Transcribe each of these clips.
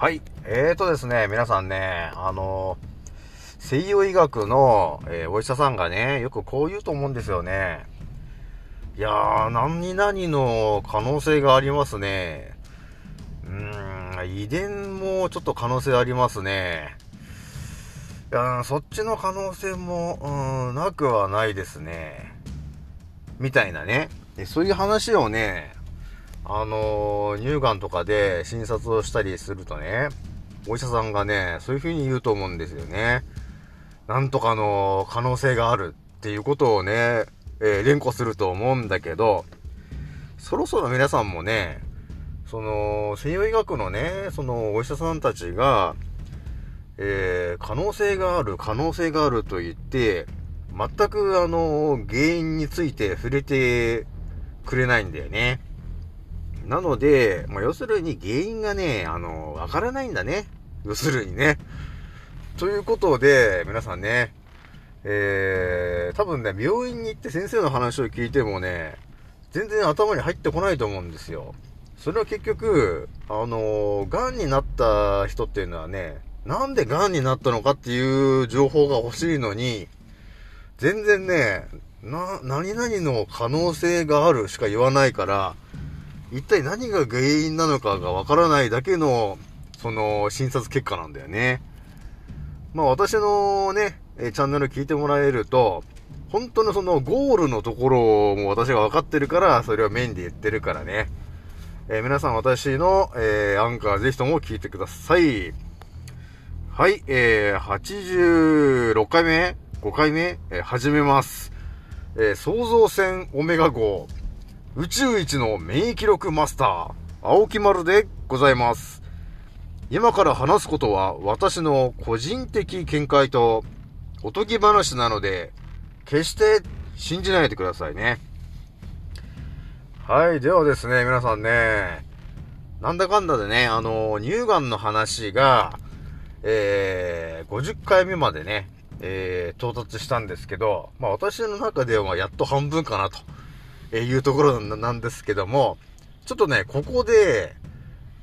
はい。えーとですね、皆さんね、あの、西洋医学の、えーお医者さんがね、よくこう言うと思うんですよね。いやー、何々の可能性がありますね。うーん、遺伝もちょっと可能性ありますね。いやそっちの可能性も、うん、なくはないですね。みたいなね。そういう話をね、あのー乳がんとかで診察をしたりするとね、お医者さんがね、そういう風に言うと思うんですよね。なんとかの可能性があるっていうことをね、えー連呼すると思うんだけど、そろそろ皆さんもね、その、西洋医学のね、そのお医者さんたちが、えー可能性がある、可能性があると言って、全くあの、原因について触れてくれないんだよね。なので、まあ、要するに原因がね、あの、わからないんだね。要するにね。ということで、皆さんね、えー、多分ね、病院に行って先生の話を聞いてもね、全然頭に入ってこないと思うんですよ。それは結局、あの、癌になった人っていうのはね、なんで癌になったのかっていう情報が欲しいのに、全然ね、な、何々の可能性があるしか言わないから、一体何が原因なのかがわからないだけの、その、診察結果なんだよね。まあ私のね、えチャンネル聞いてもらえると、本当のそのゴールのところも私が分かってるから、それをメインで言ってるからね。えー皆さん私の、えーアンカーぜひとも聞いてください。はい、えー、86回目 ?5 回目、えー始めます。え創造船オメガ号、宇宙一の免疫力マスター、青木丸でございます。今から話すことは私の個人的見解とおとぎ話なので、決して信じないでくださいね。はい、ではですね、皆さんね、なんだかんだでね、あの、乳がんの話が、えー、50回目までね、えー、到達したんですけど、まあ私の中ではやっと半分かなとえーいうところなんですけども、ちょっとね、ここで、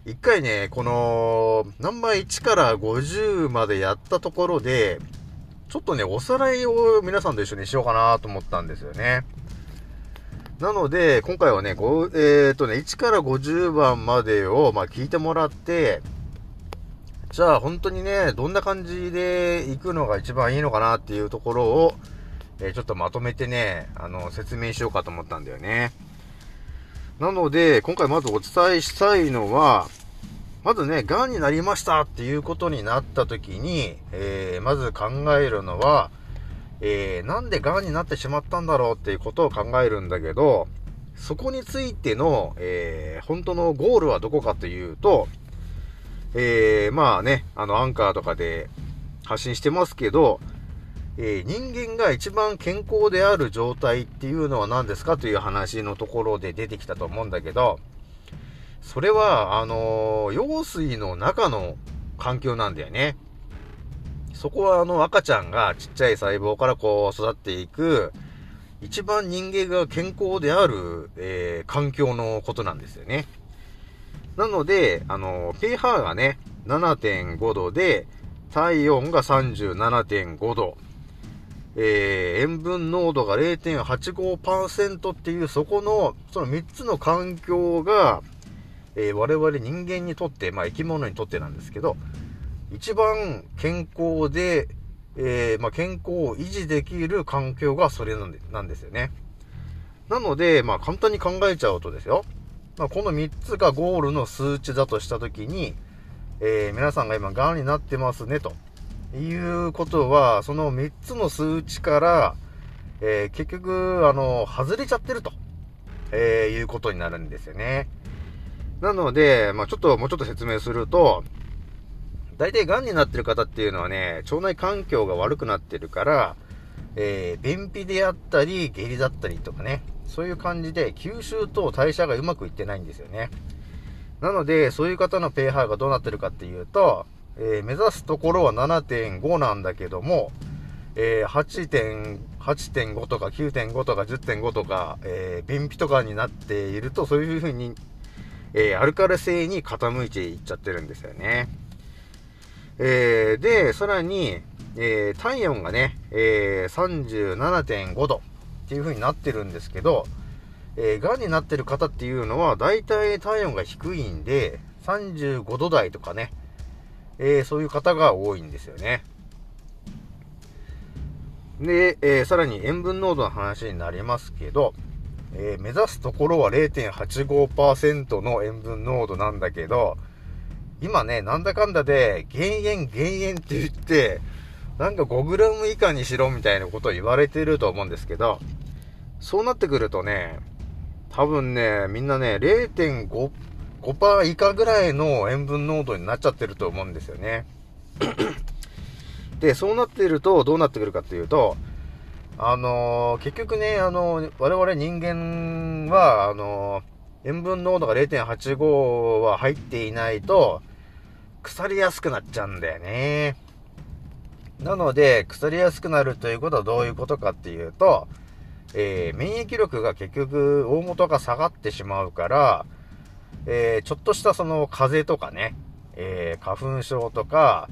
一回ね、この、ナンバー1から50までやったところで、ちょっとね、おさらいを皆さんと一緒にしようかなと思ったんですよね。なので、今回はね、ごえー、とね、1から50番までを、まあ、聞いてもらって、じゃあ、本当にね、どんな感じで行くのが一番いいのかなっていうところを、えちょっとまとめてね、あの、説明しようかと思ったんだよね。なので、今回まずお伝えしたいのは、まずね、癌になりましたっていうことになった時に、えーまず考えるのは、えーなんで癌になってしまったんだろうっていうことを考えるんだけど、そこについての、えー本当のゴールはどこかというと、えーまあね、あの、アンカーとかで発信してますけど、えー人間が一番健康である状態っていうのは何ですかという話のところで出てきたと思うんだけど、それは、あのー羊水の中の環境なんだよね。そこはあの赤ちゃんがちっちゃい細胞からこう育っていく、一番人間が健康である、えー環境のことなんですよね。なので、あの、pH がね、7.5度で、体温が37.5度、えー塩分濃度が0.85%っていう、そこの、その3つの環境が、えー我々人間にとって、まあ生き物にとってなんですけど、一番健康で、えーまあ健康を維持できる環境がそれなんでなんですよね。なので、まあ簡単に考えちゃうとですよ。まあこの3つがゴールの数値だとしたときに、えー皆さんが今癌になってますねと。いうことは、その3つの数値から、えー結局、あの、外れちゃってると、えーいうことになるんですよね。なので、まあちょっと、もうちょっと説明すると、大体癌になってる方っていうのはね、腸内環境が悪くなってるから、えー便秘であったり、下痢だったりとかね、そういう感じで吸収と代謝がうまくいってないんですよね。なので、そういう方の pH がどうなってるかっていうと、えー目指すところは7.5なんだけども、えー8.5とか9.5とか10.5とか、えー便秘とかになっていると、そういう風に、えーアルカリ性に傾いていっちゃってるんですよね。えー、で、さらに、えー、体温がね、えー、37.5度っていう風になってるんですけど、えー、癌になってる方っていうのは、大体体温が低いんで、35度台とかね、えー、そういう方が多いんですよね。で、えー、さらに塩分濃度の話になりますけど、えー、目指すところは0.85%の塩分濃度なんだけど、今ね、なんだかんだで、減塩減塩って言って、なんか 5g 以下にしろみたいなことを言われてると思うんですけど、そうなってくるとね、多分ね、みんなね、0.5、5%以下ぐらいの塩分濃度になっちゃってると思うんですよね。で、そうなってると、どうなってくるかっていうと、あのー、結局ね、あのー、我々人間は、あのー、塩分濃度が0.85は入っていないと、腐りやすくなっちゃうんだよね。なので、腐りやすくなるということはどういうことかっていうと、え、免疫力が結局大元が下がってしまうから、えー、ちょっとしたその風邪とかね、えー、花粉症とか、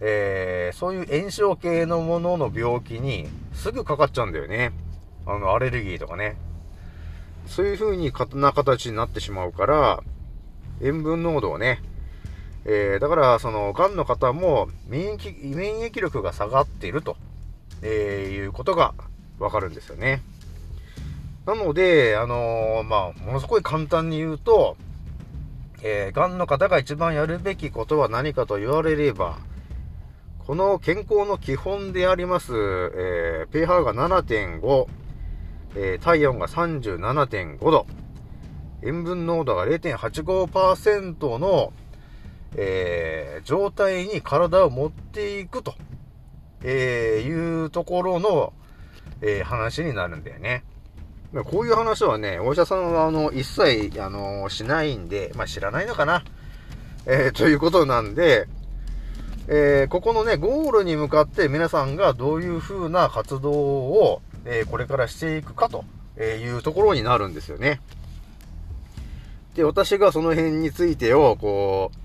えー、そういう炎症系のものの病気にすぐかかっちゃうんだよね。あの、アレルギーとかね。そういう風にな形になってしまうから、塩分濃度をね、えー、だから、その、癌の方も免疫、免疫力が下がっていると、えー、いうことがわかるんですよね。なので、あのー、まあ、ものすごい簡単に言うと、えー、癌の方が一番やるべきことは何かと言われれば、この健康の基本であります、えー、pH が7.5、えー、体温が37.5度、塩分濃度が0.85%の、えー、状態に体を持っていくと、えー、いうところの、えー、話になるんだよね。こういう話はね、お医者さんは、あの、一切、あの、しないんで、まあ、知らないのかな。えー、ということなんで、えー、ここのね、ゴールに向かって皆さんがどういう風な活動を、えー、これからしていくかというところになるんですよね。で、私がその辺についてを、こう、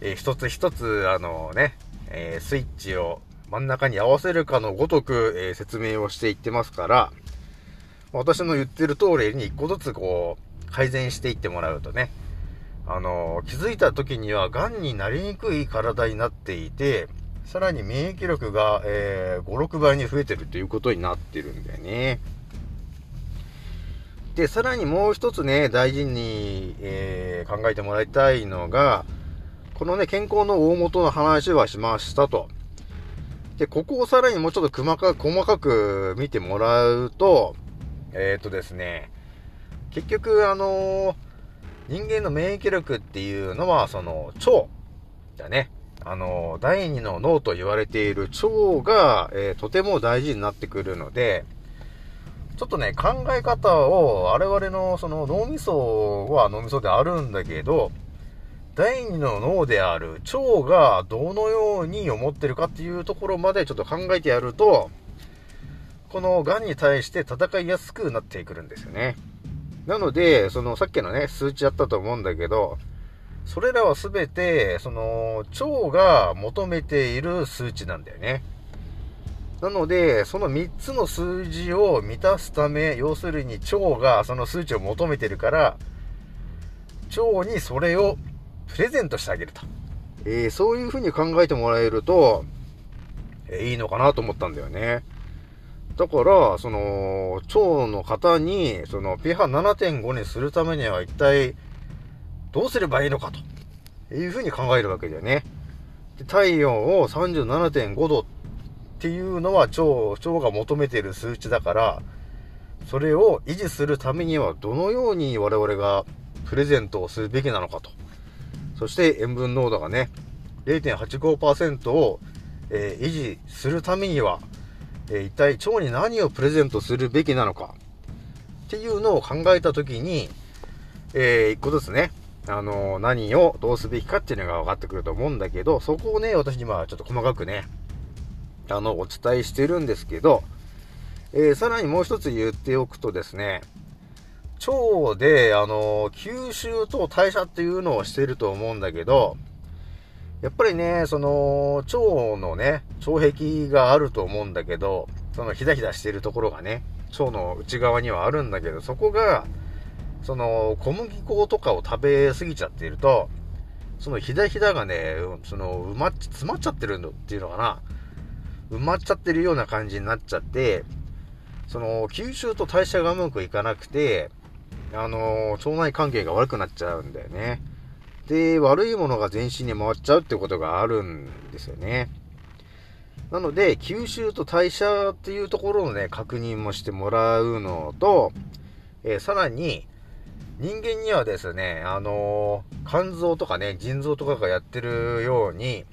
えー、一つ一つ、あのね、えスイッチを真ん中に合わせるかのごとく、え説明をしていってますから、私の言ってる通りに一個ずつこう、改善していってもらうとね、あの、気づいた時には癌になりにくい体になっていて、さらに免疫力が、えー、5、6倍に増えてるということになってるんだよね。で、さらにもう一つね、大事に、えー、考えてもらいたいのが、このね、健康の大元の話はしましたと。で、ここをさらにもうちょっと細かく、細かく見てもらうと、えっ、ー、とですね、結局、あのー人間の免疫力っていうのは、その、腸だね。あの、第二の脳と言われている腸が、え、とても大事になってくるので、ちょっとね、考え方を、我々のその脳みそは脳みそであるんだけど、第二の脳である腸がどのように思ってるかっていうところまでちょっと考えてやると、この癌に対して戦いやすくなってくるんですよね。なので、そのさっきのね、数値やったと思うんだけど、それらはすべて、その、腸が求めている数値なんだよね。なので、その3つの数字を満たすため、要するに腸がその数値を求めてるから、腸にそれをプレゼントしてあげると。えー、そういう風に考えてもらえると、えー、いいのかなと思ったんだよね。だから、その、腸の方に、その、pH7.5 にするためには一体、どうすればいいのかというふうに考えるわけだよね。で体温を37.5度っていうのは腸、腸が求めている数値だから、それを維持するためにはどのように我々がプレゼントをするべきなのかと。そして塩分濃度がね、0.85%を、えー、維持するためにはえ、一体腸に何をプレゼントするべきなのか。っていうのを考えたときに、えー、一個ずつね、あの、何をどうすべきかっていうのが分かってくると思うんだけど、そこをね、私にまあちょっと細かくね、あの、お伝えしてるんですけど、えー、さらにもう一つ言っておくとですね、腸で、あの、吸収と代謝っていうのをしてると思うんだけど、やっぱりね、その、腸のね、腸壁があると思うんだけど、そのひだひだしてるところがね、腸の内側にはあるんだけど、そこが、その、小麦粉とかを食べ過ぎちゃっていると、そのひだひだがね、その、埋まっ、詰まっちゃってるのっていうのかな。埋まっちゃってるような感じになっちゃって、その、吸収と代謝がうまくいかなくて、あの、腸内関係が悪くなっちゃうんだよね。で、悪いものが全身に回っちゃうってことがあるんですよね。なので、吸収と代謝っていうところのね、確認もしてもらうのと、えー、さらに、人間にはですね、あのー、肝臓とかね、腎臓とかがやってるように、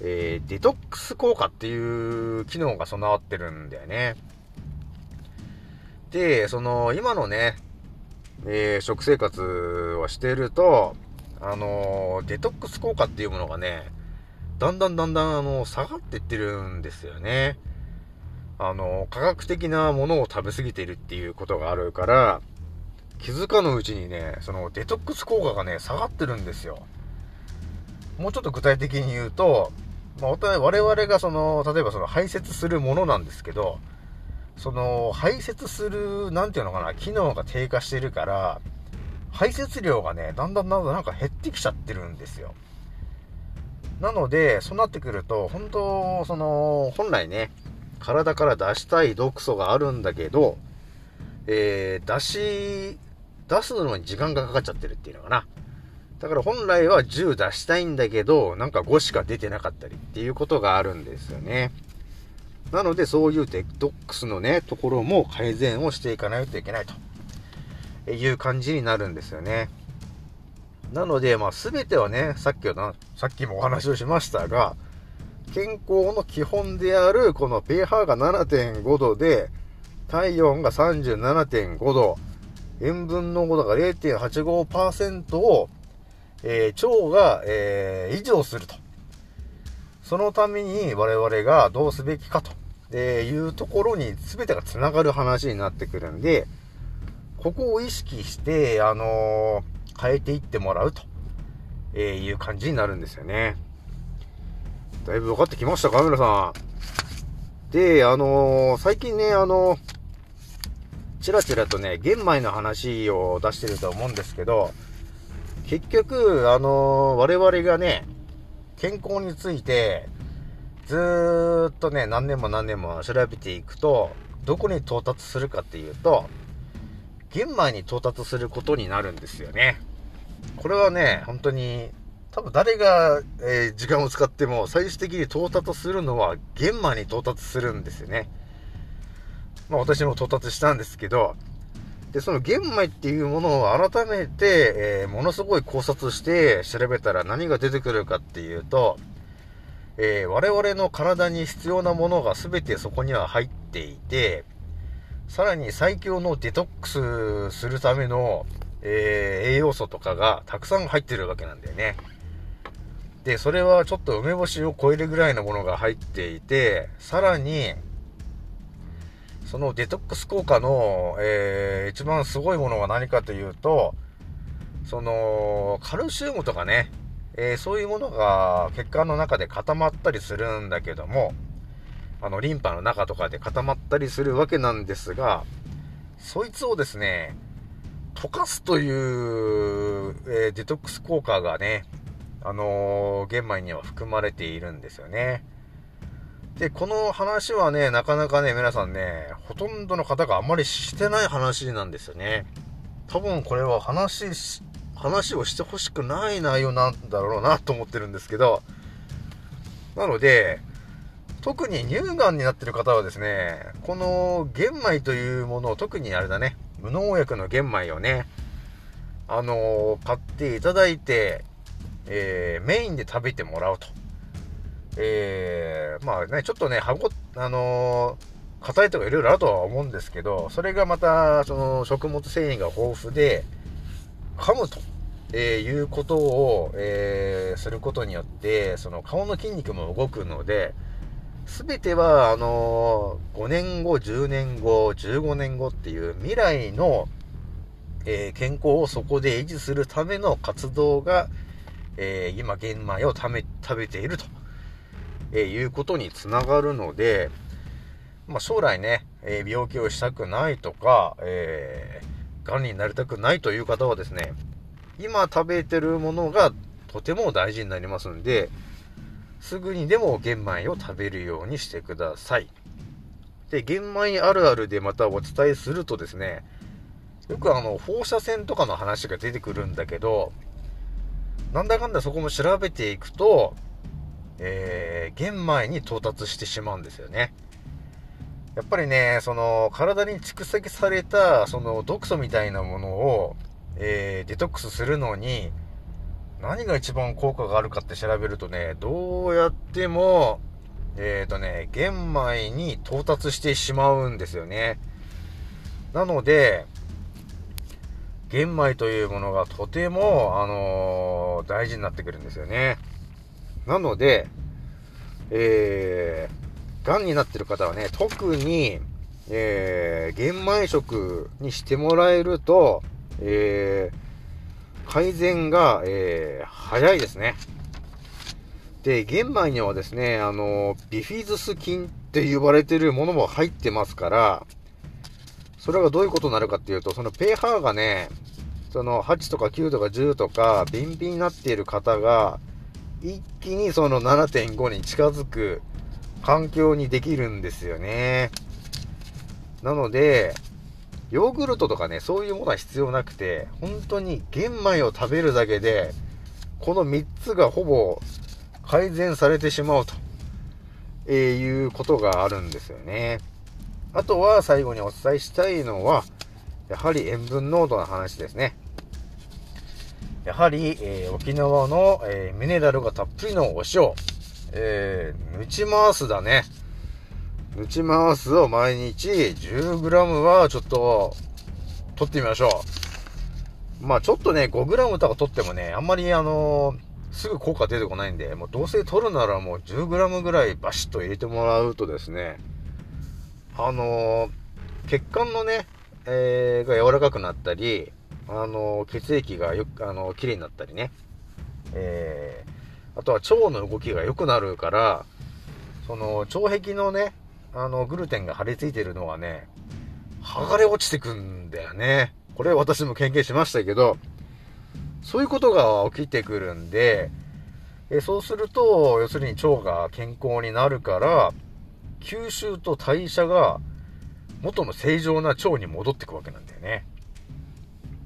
えー、デトックス効果っていう機能が備わってるんだよね。で、その、今のね、えー、食生活をしてると、あのデトックス効果っていうものがね、だんだんだんだん、あの、下がってってるんですよね。あの、科学的なものを食べ過ぎてるっていうことがあるから、気づかぬうちにね、そのデトックス効果がね、下がってるんですよ。もうちょっと具体的に言うと、まあ、我々がその、例えばその排泄するものなんですけど、その排泄する、なんていうのかな、機能が低下してるから、排泄量がね、だんだんだんだんなんか減ってきちゃってるんですよ。なので、そうなってくると、本当、その、本来ね、体から出したい毒素があるんだけど、えー、出し、出すのに時間がかかっちゃってるっていうのかな。だから本来は10出したいんだけど、なんか5しか出てなかったりっていうことがあるんですよね。なので、そういうデトックスのね、ところも改善をしていかないといけないという感じになるんですよね。なので、まあ、全てはね、さっきはさっきもお話をしましたが、健康の基本である、この pH が7.5度で、体温が37.5度、塩分濃度が0.85%を、えー、腸が、えー、維持をすると。そのために我々がどうすべきかというところに全てが繋がる話になってくるんで、ここを意識して、あのー変えていってもらうと、えいう感じになるんですよね。だいぶ分かってきましたか？皆さん。で、あのー、最近ね、あのー、ちらちらとね、玄米の話を出してると思うんですけど、結局、あの、我々がね、健康について、ずーっとね、何年も何年も調べていくと、どこに到達するかっていうと、玄米に到達することになるんですよね。これはね、本当に、多分誰が、えー、時間を使っても最終的に到達するのは玄米に到達するんですよね。まあ私も到達したんですけど、で、その玄米っていうものを改めて、えー、ものすごい考察して調べたら何が出てくるかっていうと、えー、我々の体に必要なものが全てそこには入っていて、さらに最強のデトックスするための、えー、栄養素とかがたくさん入ってるわけなんだよね。で、それはちょっと梅干しを超えるぐらいのものが入っていて、さらに、そのデトックス効果の、えー、一番すごいものは何かというと、その、カルシウムとかね、えー、そういうものが血管の中で固まったりするんだけども、あの、リンパの中とかで固まったりするわけなんですが、そいつをですね、溶かすという、えー、デトックス効果がね、あのー、玄米には含まれているんですよね。で、この話はね、なかなかね、皆さんね、ほとんどの方があんまりしてない話なんですよね。多分これは話、話をしてほしくない内容なんだろうなと思ってるんですけど、なので、特に乳がんになってる方はですね、この玄米というものを特にあれだね、無農薬の玄米をね、あのー、買っていただいて、えー、メインで食べてもらうと。えー、まあね、ちょっとね、はご、あのー、硬いとかいろいろあるとは思うんですけど、それがまた、その、食物繊維が豊富で、噛むと、えー、いうことを、えー、することによって、その顔の筋肉も動くので、すべては、あのー、5年後、10年後、15年後っていう未来の、えー、健康をそこで維持するための活動が、えー、今玄米を食べ食べていると、え、いうことにつながるので、まあ、将来ね、え、病気をしたくないとか、えー、癌になりたくないという方はですね、今食べてるものがとても大事になりますんで、すぐにでも玄米を食べるようにしてください。で、玄米あるあるでまたお伝えするとですね、よくあの、放射線とかの話が出てくるんだけど、なんだかんだそこも調べていくと、えー、玄米に到達してしまうんですよね。やっぱりね、その、体に蓄積された、その、毒素みたいなものを、えー、デトックスするのに、何が一番効果があるかって調べるとね、どうやっても、えっ、ー、とね、玄米に到達してしまうんですよね。なので、玄米というものがとても、あのー、大事になってくるんですよね。なので、えー、癌になってる方はね、特に、えー、玄米食にしてもらえると、えー、改善が、えー、早いですね。で、玄米にはですね、あの、ビフィズス菌って呼ばれてるものも入ってますから、それがどういうことになるかっていうと、その pH がね、その8とか9とか10とか、ビンビンになっている方が、一気にその7.5に近づく環境にできるんですよね。なので、ヨーグルトとかね、そういうものは必要なくて、本当に玄米を食べるだけで、この3つがほぼ改善されてしまうと、えーいうことがあるんですよね。あとは最後にお伝えしたいのは、やはり塩分濃度の話ですね。やはり、えー、沖縄の、えー、ミネラルがたっぷりのお塩、えー、ぬち回すだね。ぬち回すを毎日 10g はちょっと取ってみましょう。まあちょっとね、5g とか取ってもね、あんまりあのー、すぐ効果出てこないんで、もうどうせ取るならもう 10g ぐらいバシッと入れてもらうとですね、あのー、血管のね、えー、が柔らかくなったり、あの、血液がよく、あのー、綺麗になったりね、えー、あとは腸の動きが良くなるから、その、腸壁のね、あの、グルテンが張り付いてるのはね、剥がれ落ちてくんだよね。これ私も経験しましたけど、そういうことが起きてくるんで、えそうすると、要するに腸が健康になるから、吸収と代謝が元の正常な腸に戻ってくわけなんだよね。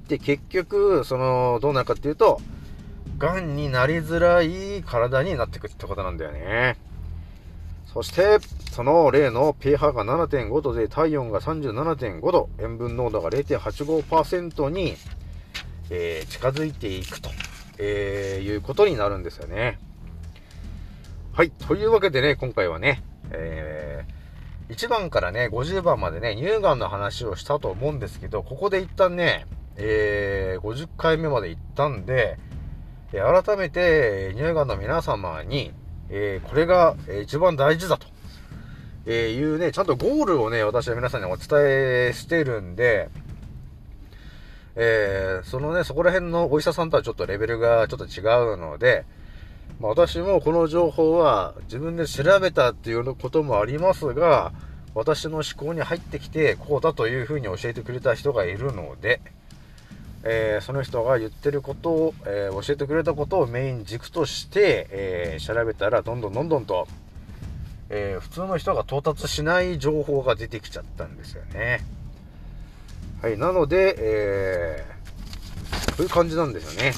で、結局、その、どうなるかっていうと、癌になりづらい体になってくってことなんだよね。そして、その例の pH が7.5度で体温が37.5度、塩分濃度が0.85%に、えー、近づいていくと、えー、いうことになるんですよね。はい。というわけでね、今回はね、えー、1番からね、50番までね、乳がんの話をしたと思うんですけど、ここで一旦ね、えー、50回目まで行ったんで、改めて、乳がんの皆様に、えー、これが一番大事だと、えいうね、ちゃんとゴールをね、私は皆さんにお伝えしてるんで、えー、そのね、そこら辺のお医者さんとはちょっとレベルがちょっと違うので、まあ、私もこの情報は自分で調べたっていうこともありますが、私の思考に入ってきて、こうだというふうに教えてくれた人がいるので、えー、その人が言ってることを、えー、教えてくれたことをメイン軸として、えー、調べたら、どんどんどんどんと、え普通の人が到達しない情報が出てきちゃったんですよね。はい、なので、えー、そういう感じなんですよね。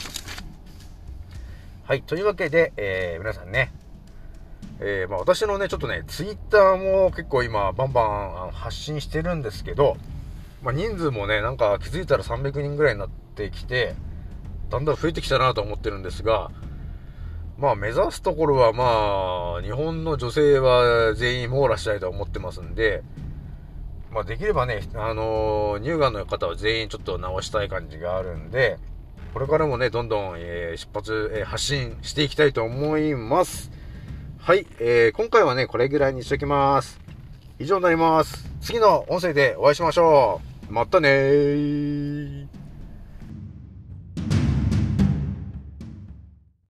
はい、というわけで、え、皆さんね、え、まあ、私のね、ちょっとね、ツイッターも結構今、バンバン発信してるんですけど、まあ、人数もね、なんか気づいたら300人ぐらいになってきて、だんだん増えてきたなと思ってるんですが、まあ、目指すところはまあ、日本の女性は全員網羅したいと思ってますんで、まあ、できればね、あのー、乳がんの方は全員ちょっと直したい感じがあるんで、これからもね、どんどん、えー、出発、えー、発信していきたいと思います。はい、えー、今回はね、これぐらいにしときます。以上になります。次の音声でお会いしましょう。またねー。